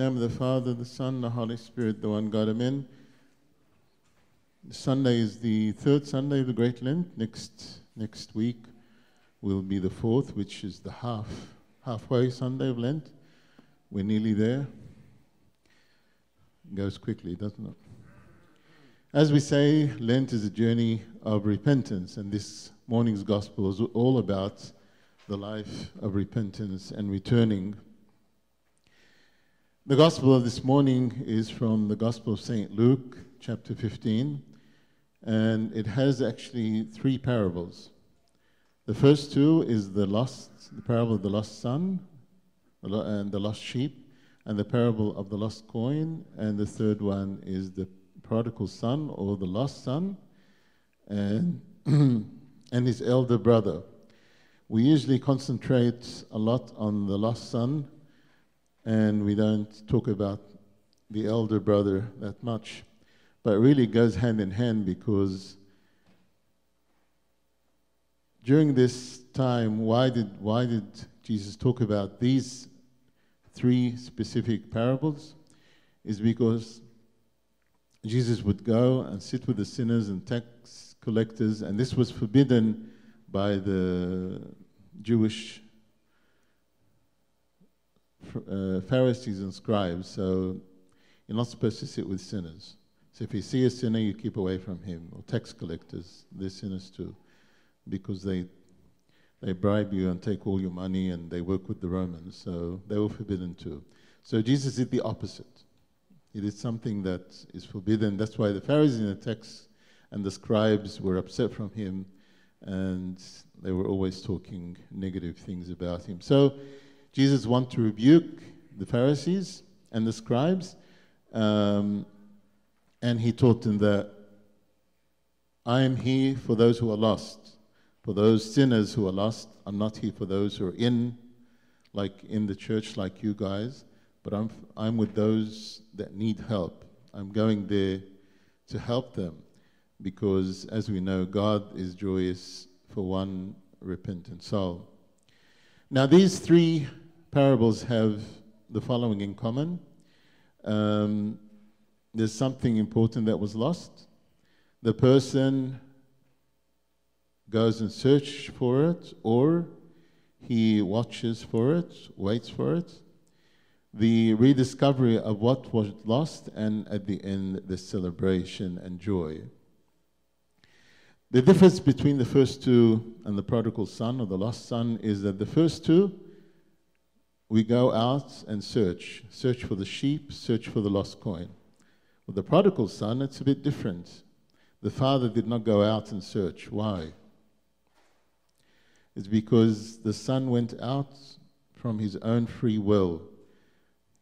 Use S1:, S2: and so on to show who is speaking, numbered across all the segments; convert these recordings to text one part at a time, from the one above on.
S1: name of the Father, the Son, the Holy Spirit, the one God, Amen. Sunday is the third Sunday of the Great Lent. Next next week will be the fourth, which is the half halfway Sunday of Lent. We're nearly there. It goes quickly, doesn't it? As we say, Lent is a journey of repentance, and this morning's gospel is all about the life of repentance and returning. The gospel of this morning is from the Gospel of St. Luke, chapter 15, and it has actually three parables. The first two is the lost, the parable of the lost son and the lost sheep, and the parable of the lost coin, and the third one is the prodigal son or the lost son, and, and his elder brother. We usually concentrate a lot on the lost son, and we don't talk about the elder brother that much. But really goes hand in hand because during this time, why did, why did Jesus talk about these three specific parables? Is because Jesus would go and sit with the sinners and tax collectors, and this was forbidden by the Jewish uh, Pharisees and scribes. So you're not supposed to sit with sinners. So if you see a sinner, you keep away from him. Or tax collectors, they're sinners too, because they they bribe you and take all your money, and they work with the Romans. So they were forbidden too. So Jesus did the opposite. He did something that is forbidden. That's why the Pharisees and the tax and the scribes were upset from him, and they were always talking negative things about him. So Jesus wanted to rebuke the Pharisees and the scribes, um, and he taught them that I am here for those who are lost, for those sinners who are lost. I'm not here for those who are in, like in the church, like you guys but I'm, I'm with those that need help. I'm going there to help them because, as we know, God is joyous for one repentant soul. Now, these three parables have the following in common um, there's something important that was lost. The person goes and searches for it, or he watches for it, waits for it, the rediscovery of what was lost, and at the end, the celebration and joy. The difference between the first two and the prodigal son or the lost son is that the first two, we go out and search, search for the sheep, search for the lost coin. With the prodigal son, it's a bit different. The father did not go out and search. Why? It's because the son went out from his own free will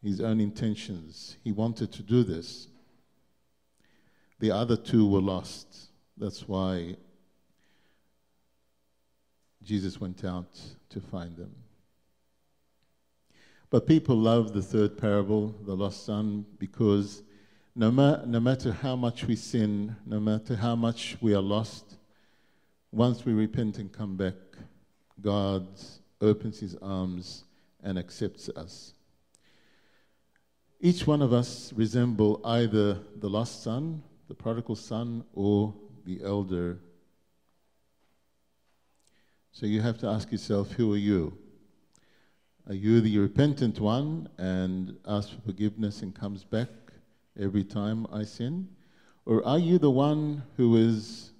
S1: his own intentions. He wanted to do this. The other two were lost. That's why Jesus went out to find them. But people love the third parable, the lost son, because no, ma- no matter how much we sin, no matter how much we are lost, once we repent and come back, God opens his arms and accepts us. Each one of us resemble either the lost son, the prodigal son, or the elder. So you have to ask yourself, who are you? Are you the repentant one and asks for forgiveness and comes back every time I sin? Or are you the one who is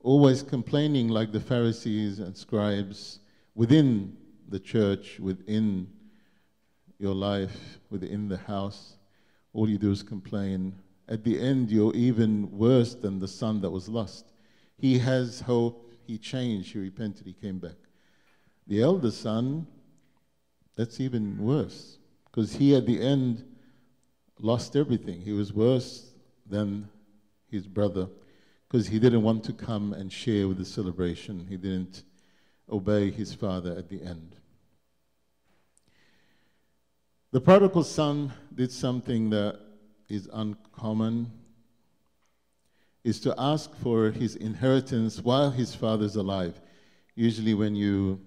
S1: always complaining like the Pharisees and scribes within the church, within your life within the house, all you do is complain. At the end, you're even worse than the son that was lost. He has hope. He changed. He repented. He came back. The elder son, that's even worse because he, at the end, lost everything. He was worse than his brother because he didn't want to come and share with the celebration. He didn't obey his father at the end. The prodigal son did something that is uncommon, is to ask for his inheritance while his father's alive. Usually when you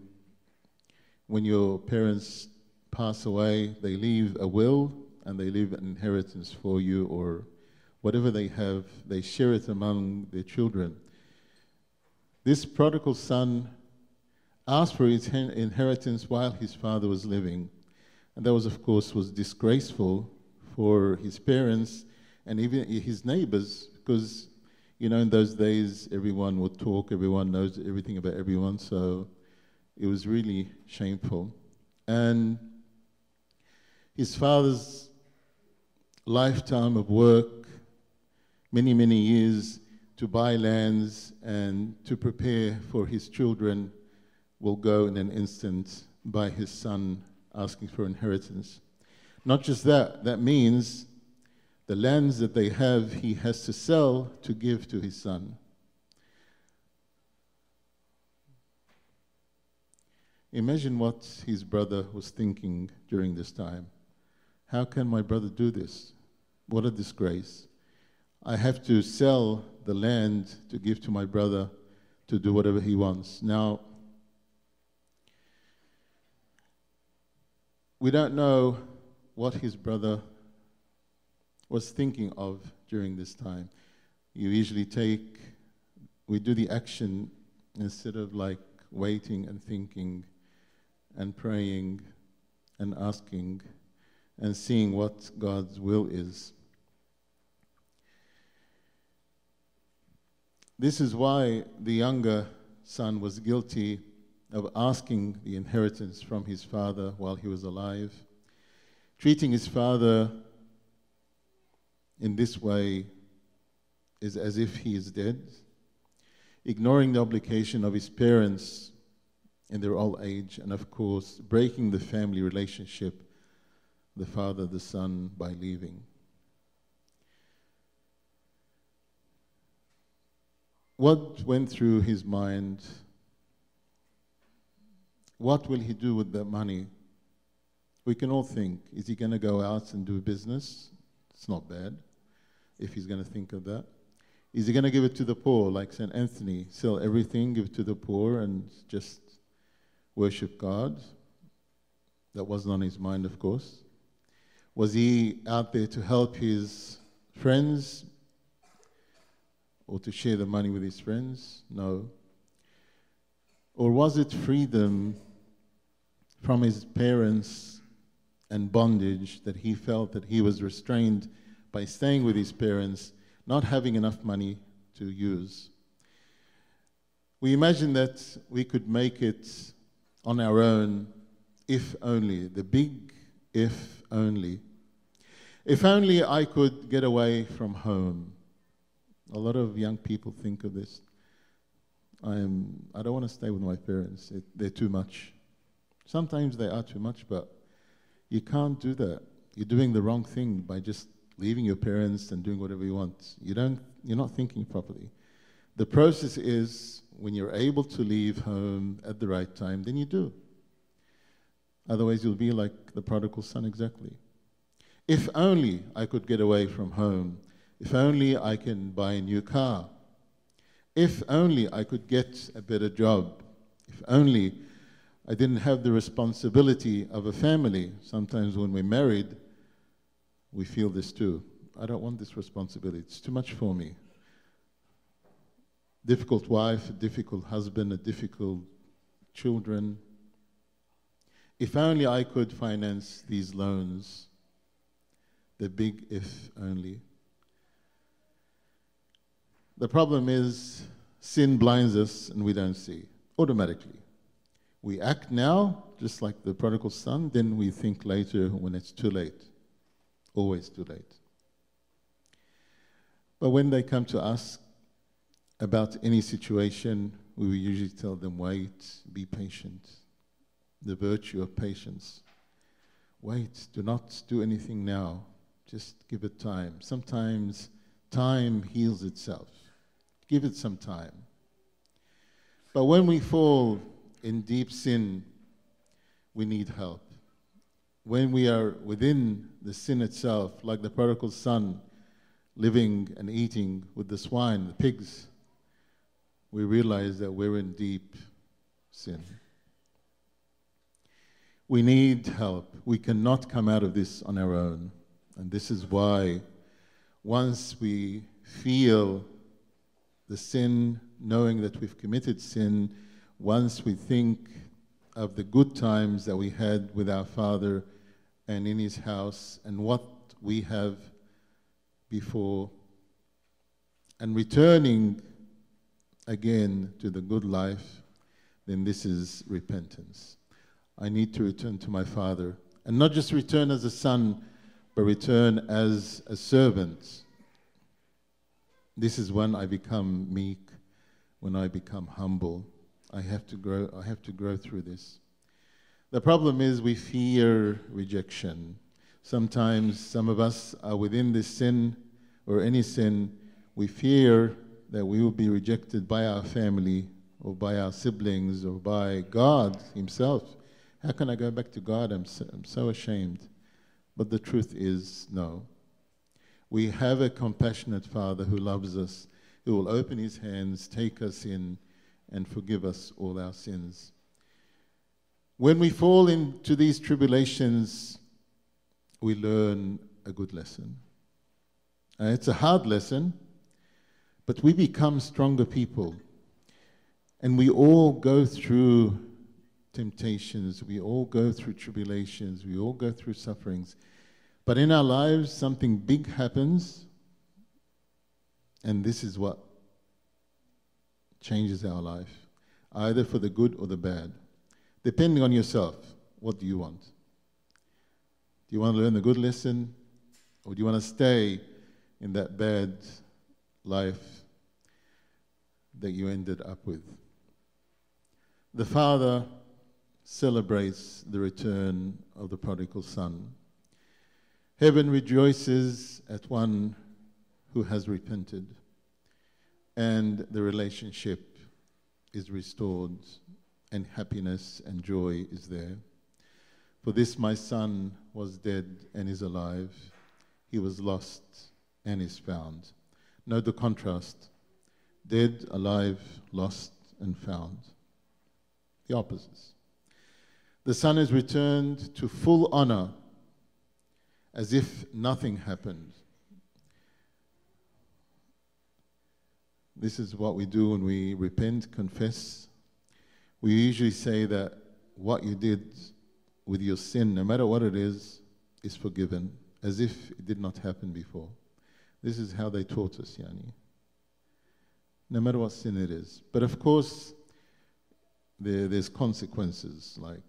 S1: when your parents pass away, they leave a will and they leave an inheritance for you, or whatever they have, they share it among their children. This prodigal son asked for his inheritance while his father was living. And that was, of course, was disgraceful for his parents and even his neighbors because, you know, in those days, everyone would talk, everyone knows everything about everyone. So it was really shameful. And his father's lifetime of work, many, many years to buy lands and to prepare for his children will go in an instant by his son asking for inheritance. Not just that, that means the lands that they have, he has to sell to give to his son. Imagine what his brother was thinking during this time. How can my brother do this? What a disgrace. I have to sell the land to give to my brother to do whatever he wants. Now, We don't know what his brother was thinking of during this time. You usually take, we do the action instead of like waiting and thinking and praying and asking and seeing what God's will is. This is why the younger son was guilty of asking the inheritance from his father while he was alive, treating his father in this way is as if he is dead, ignoring the obligation of his parents in their old age, and of course, breaking the family relationship, the father, the son, by leaving. What went through his mind what will he do with the money? We can all think is he going to go out and do business? It's not bad if he's going to think of that. Is he going to give it to the poor, like St. Anthony, sell everything, give it to the poor, and just worship God? That wasn't on his mind, of course. Was he out there to help his friends or to share the money with his friends? No. Or was it freedom from his parents and bondage that he felt that he was restrained by staying with his parents, not having enough money to use? We imagine that we could make it on our own if only, the big if only. If only I could get away from home. A lot of young people think of this. I am. I don't want to stay with my parents. It, they're too much. Sometimes they are too much, but you can't do that. You're doing the wrong thing by just leaving your parents and doing whatever you want. You don't. You're not thinking properly. The process is when you're able to leave home at the right time, then you do. Otherwise, you'll be like the prodigal son exactly. If only I could get away from home. If only I can buy a new car. If only I could get a better job. If only I didn't have the responsibility of a family. Sometimes when we're married, we feel this too. I don't want this responsibility. It's too much for me. Difficult wife, a difficult husband, a difficult children. If only I could finance these loans. The big if only. The problem is sin blinds us and we don't see automatically. We act now, just like the prodigal son, then we think later when it's too late. Always too late. But when they come to us about any situation, we will usually tell them, wait, be patient. The virtue of patience. Wait, do not do anything now. Just give it time. Sometimes time heals itself. Give it some time. But when we fall in deep sin, we need help. When we are within the sin itself, like the prodigal son living and eating with the swine, the pigs, we realize that we're in deep sin. We need help. We cannot come out of this on our own. And this is why once we feel the sin, knowing that we've committed sin, once we think of the good times that we had with our Father and in His house and what we have before, and returning again to the good life, then this is repentance. I need to return to my Father. And not just return as a son, but return as a servant. This is when I become meek, when I become humble. I have to grow, I have to grow through this. The problem is we fear rejection. Sometimes some of us are within this sin or any sin, we fear that we will be rejected by our family or by our siblings or by God Himself. How can I go back to God? I'm so, I'm so ashamed. But the truth is, no. We have a compassionate Father who loves us, who will open His hands, take us in, and forgive us all our sins. When we fall into these tribulations, we learn a good lesson. Uh, it's a hard lesson, but we become stronger people. And we all go through temptations, we all go through tribulations, we all go through sufferings. But in our lives, something big happens, and this is what changes our life, either for the good or the bad. Depending on yourself, what do you want? Do you want to learn the good lesson, or do you want to stay in that bad life that you ended up with? The Father celebrates the return of the prodigal son. Heaven rejoices at one who has repented, and the relationship is restored, and happiness and joy is there. For this my son was dead and is alive, he was lost and is found. Note the contrast dead, alive, lost, and found. The opposites. The son is returned to full honor as if nothing happened. This is what we do when we repent, confess. We usually say that what you did with your sin, no matter what it is, is forgiven, as if it did not happen before. This is how they taught us, Yani. No matter what sin it is. But of course, there, there's consequences like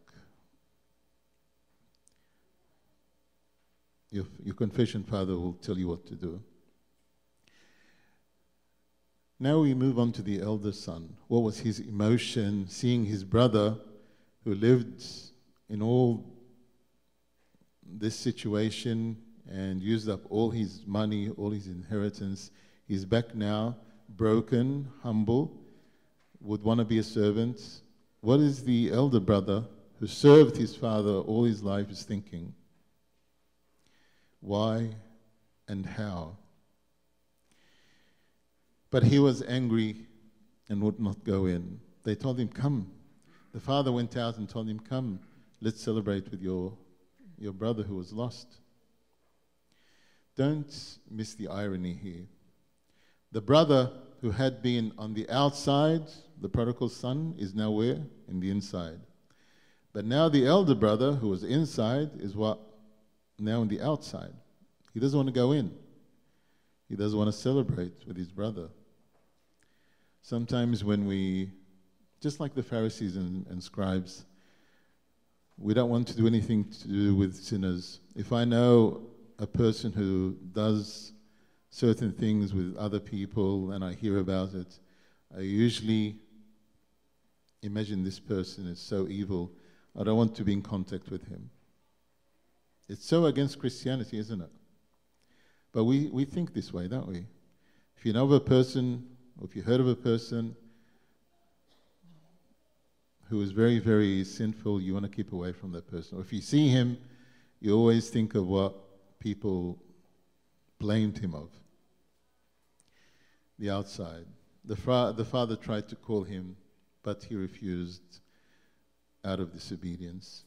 S1: Your, your confession father will tell you what to do. Now we move on to the elder son. What was his emotion seeing his brother who lived in all this situation and used up all his money, all his inheritance? He's back now, broken, humble, would want to be a servant. What is the elder brother who served his father all his life is thinking? why, and how. But he was angry and would not go in. They told him, Come. The father went out and told him, Come, let's celebrate with your, your brother who was lost. Don't miss the irony here. The brother who had been on the outside, the prodigal son, is now where? In the inside. But now the elder brother who was inside is what? now on the outside. He doesn't want to go in. He doesn't want to celebrate with his brother. Sometimes when we, just like the Pharisees and, and scribes, we don't want to do anything to do with sinners. If I know a person who does certain things with other people and I hear about it, I usually imagine this person is so evil, I don't want to be in contact with him. It's so against Christianity, isn't it? But we, we think this way, don't we? If you know of a person, or if you heard of a person who is very, very sinful, you want to keep away from that person. Or if you see him, you always think of what people blamed him of. The outside. The, fra- the father tried to call him, but he refused out of disobedience.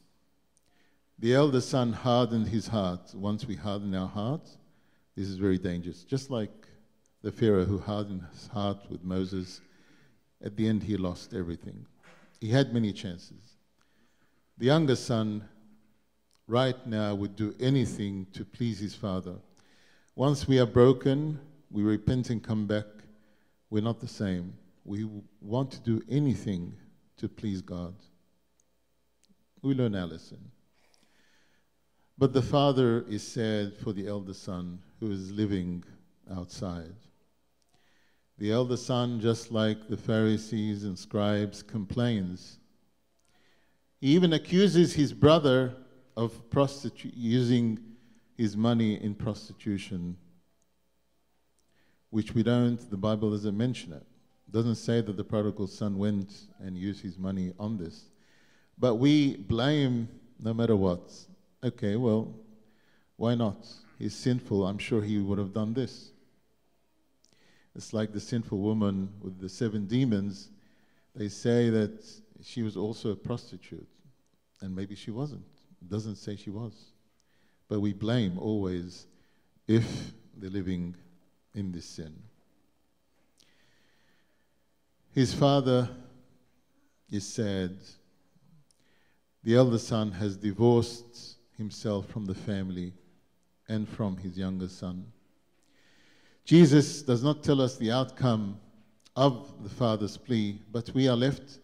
S1: The elder son hardened his heart. Once we harden our hearts, this is very dangerous. Just like the Pharaoh who hardened his heart with Moses, at the end he lost everything. He had many chances. The younger son, right now, would do anything to please his father. Once we are broken, we repent and come back, we're not the same. We want to do anything to please God. We learn our lesson. But the father is sad for the elder son who is living outside. The elder son, just like the Pharisees and scribes, complains. He even accuses his brother of using his money in prostitution, which we don't, the Bible doesn't mention it. it. Doesn't say that the prodigal son went and used his money on this. But we blame no matter what. Okay, well, why not? He's sinful. I'm sure he would have done this. It's like the sinful woman with the seven demons. They say that she was also a prostitute, and maybe she wasn't. It doesn't say she was. But we blame always if they're living in this sin. His father is sad. The elder son has divorced himself from the family and from his younger son. Jesus does not tell us the outcome of the father's plea, but we are left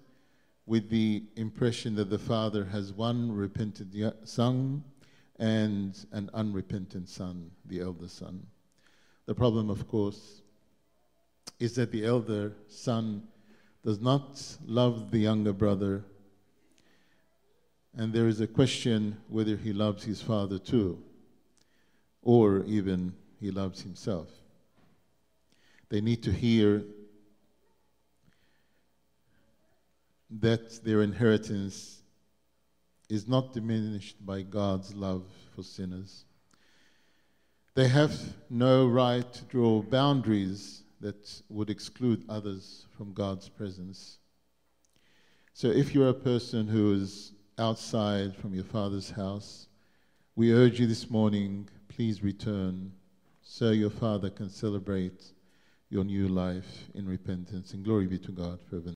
S1: with the impression that the father has one repentant son and an unrepentant son, the elder son. The problem, of course, is that the elder son does not love the younger brother, and there is a question whether he loves his father too or even he loves himself. They need to hear that their inheritance is not diminished by God's love for sinners. They have no right to draw boundaries that would exclude others from God's presence. So if you're a person who is outside from your father's house, we urge you this morning please return so your Father can celebrate your new life in repentance. And glory be to God forever.